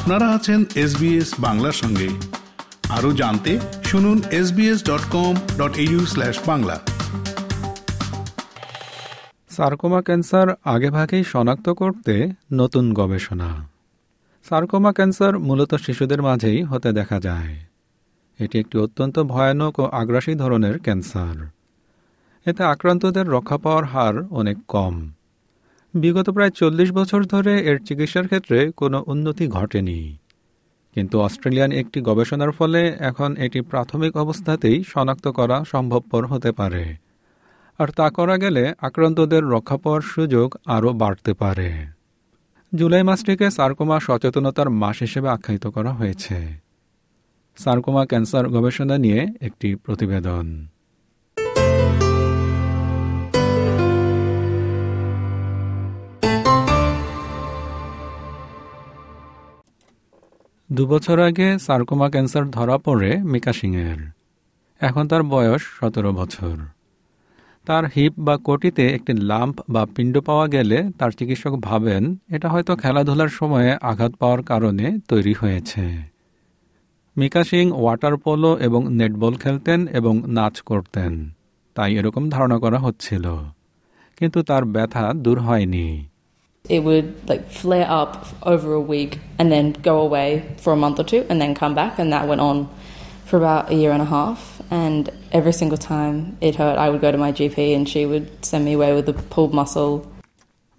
আপনারা আছেন এসবিএস বাংলার সঙ্গে। আরও জানতে শুনুন SBS dot com dot Bangla. Sarcoma cancer আগেভাগেই শনাক্ত করতে নতুন গবেষণা। সার্কোমা ক্যান্সার মূলত শিশুদের মাঝেই হতে দেখা যায়। এটি একটি অত্যন্ত ভয়ানক ও আগ্রাসী ধরনের ক্যান্সার। এতে আক্রান্তদের রক্ষা পাওয়ার হার অনেক কম। বিগত প্রায় চল্লিশ বছর ধরে এর চিকিৎসার ক্ষেত্রে কোনো উন্নতি ঘটেনি। কিন্তু অস্ট্রেলিয়ান একটি গবেষণার ফলে এখন এটি প্রাথমিক অবস্থাতেই শনাক্ত করা সম্ভবপর হতে পারে। আর তা করা গেলে আক্রান্তদের রক্ষা পাওয়ার সুযোগ আরও বাড়তে পারে। জুলাই মাসটিকে সার্কোমা সচেতনতার মাস হিসেবে আখ্যায়িত করা হয়েছে। সার্কোমা ক্যান্সার গবেষণা নিয়ে একটি প্রতিবেদন। দুবছর আগে সার্কোমা ক্যান্সার ধরা পড়ে মিকা সিংয়ের। এখন তার বয়স সতেরো বছর। তার হিপ বা কোটিতে একটি লাম্প বা পিণ্ড পাওয়া গেলে তার চিকিৎসক ভাবেন, এটা হয়তো খেলাধুলার সময়ে আঘাত পাওয়ার কারণে তৈরি হয়েছে। মিকা সিং ওয়াটার পোলো এবং নেটবল খেলতেন এবং নাচ করতেন, তাই এরকম ধারণা করা হচ্ছিল। কিন্তু তার ব্যথা দূর হয়নি। it would like flare up over a week and then go away for a month or two and then come back and that went on for about a year and a half and every single time it hurt I would go to my GP and she would send me away with a pulled muscle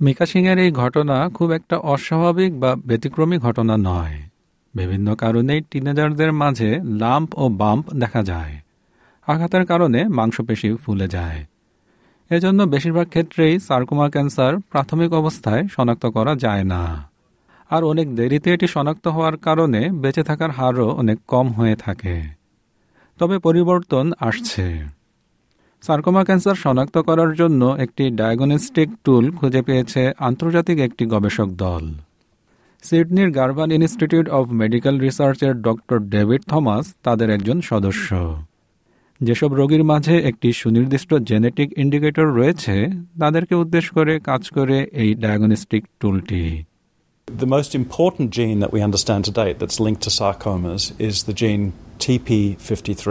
মিকা সিংয়ের এই ঘটনা খুব একটা অস্বাভাবিক বা ব্যতিক্রমী ঘটনা নয় বিভিন্ন কারণেই টিনেজারদের মাঝে লাম্প ও বাম্প দেখা যায় আঘাতের কারণে মাংসপেশি ফুলে যায় এজন্য বেশিরভাগ ক্ষেত্রেই সার্কোমা ক্যান্সার প্রাথমিক অবস্থায় শনাক্ত করা যায় না। আর অনেক দেরিতে এটি শনাক্ত হওয়ার কারণে বেঁচে থাকার হারও অনেক কম হয়ে থাকে। তবে পরিবর্তন আসছে। সার্কোমা ক্যান্সার শনাক্ত করার জন্য একটি ডায়াগনস্টিক টুল খুঁজে পেয়েছে আন্তর্জাতিক একটি গবেষক দল। সিডনির গার্ভান ইনস্টিটিউট অব মেডিকেল রিসার্চের ডক্টর ডেভিড থমাস তাদের একজন সদস্য। যেসব রোগীর মাঝে একটি সুনির্দিষ্ট জেনেটিক ইন্ডিকেটর রয়েছে তাদেরকে উদ্দেশ্য করে কাজ করে এই ডায়াগনস্টিক টুলটি The most important gene that we understand to date that's linked to sarcomas is the gene TP53.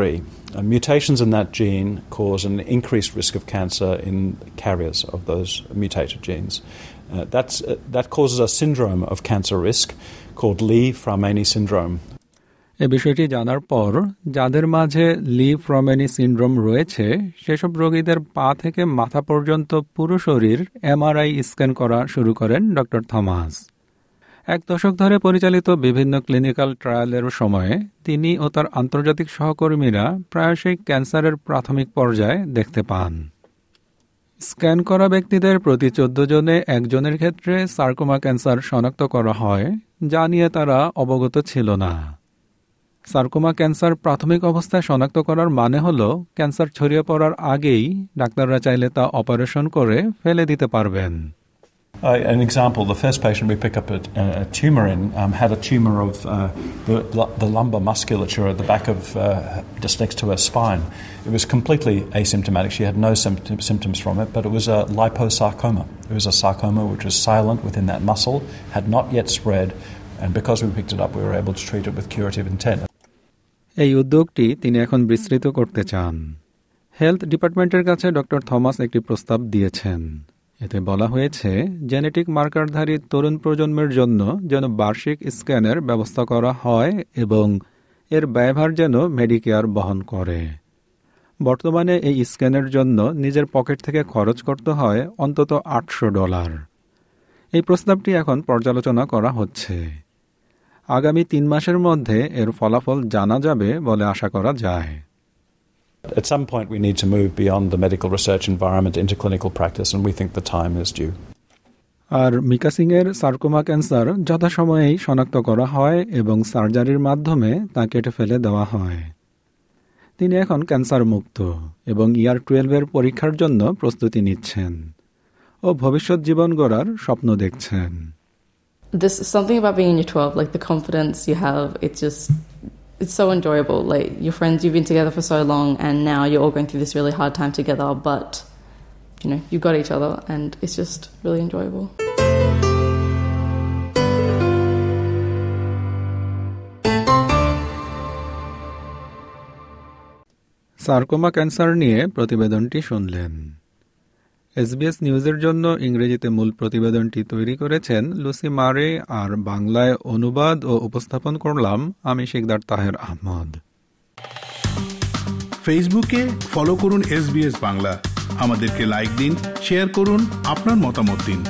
Uh, mutations in that gene cause an increased risk of cancer in carriers of those mutated genes. Uh, uh, that causes a syndrome of cancer risk called Lee-Fraumeni syndrome. এ বিষয়টি জানার পর যাদের মাঝে লি ফ্রমেনি syndrome রয়েছে, সেসব রোগীদের পা থেকে মাথা পর্যন্ত পুরো শরীর এমআরআই স্ক্যান করা শুরু করেন ড থমাস। এক দশক ধরে পরিচালিত বিভিন্ন ক্লিনিক্যাল ট্রায়ালের সময়ে তিনি ও তার আন্তর্জাতিক সহকর্মীরা প্রায়শই ক্যান্সারের প্রাথমিক পর্যায়ে দেখতে পান। স্ক্যান করা ব্যক্তিদের প্রতি চোদ্দ জনে একজনের ক্ষেত্রে সার্কোমা ক্যান্সার শনাক্ত করা হয়, যা নিয়ে তারা অবগত ছিল না। সার্কোমা ক্যান্সার প্রাথমিক অবস্থায় শনাক্ত করার মানে হল ক্যান্সার ছড়িয়ে পড়ার আগেই ডাক্তাররা চাইলে তা অপারেশন করে ফেলে দিতে পারবেন Uh, an example, the first patient we pick up a, a tumor in um, had a tumor of uh, the, the, lumbar musculature at the back of uh, just next to her spine. It was completely asymptomatic. She had no symptom, symptoms from it, but it was a liposarcoma. It was a sarcoma which was silent within that muscle, had not yet spread, and because we picked it up, we were able to treat it with curative intent. এই উদ্যোগটি তিনি এখন বিস্তৃত করতে চান। Health ডিপার্টমেন্টের কাছে doctor Thomas একটি প্রস্তাব দিয়েছেন। এতে বলা হয়েছে, জেনেটিক মার্কারধারী তরুণ প্রজন্মের জন্য যেন বার্ষিক স্ক্যানের ব্যবস্থা করা হয় এবং এর ব্যয়ভার যেন মেডিকেয়ার বহন করে। বর্তমানে এই স্ক্যানের জন্য নিজের পকেট থেকে খরচ করতে হয় অন্তত আটশো ডলার। এই প্রস্তাবটি এখন পর্যালোচনা করা হচ্ছে। আগামী তিন মাসের মধ্যে এর ফলাফল জানা যাবে বলে আশা করা যায়। At some point, we need to move beyond the medical research environment into clinical practice, and we think the time is due. আর মিকা সিংয়ের সার্কোমা ক্যান্সার যথাসময়েই শনাক্ত করা হয় এবং সার্জারির মাধ্যমে তা কেটে ফেলে দেওয়া হয়। তিনি এখন ক্যান্সার মুক্ত এবং ইয়ার টুয়েলভের পরীক্ষার জন্য প্রস্তুতি নিচ্ছেন ও ভবিষ্যৎ জীবন গড়ার স্বপ্ন দেখছেন। This something about being in your 12, like the confidence you have, it's just, it's so enjoyable. Like your friends, you've been together for so long, and now you're all going through this really hard time together, but you know, you've got each other, and it's just really enjoyable. Sarcoma cancer নিয়ে প্রতিবেদনটি শুনলেন SBS নিউজের জন্য ইংরেজিতে মূল প্রতিবেদনটি তৈরি করেছেন লুসি মারে, আর বাংলায় অনুবাদ ও উপস্থাপন করলাম আমি শেখদার তাহের আহমদ। ফেসবুকে ফলো করুন এস বাংলা। আমাদেরকে লাইক দিন, শেয়ার করুন, আপনার মতামত দিন।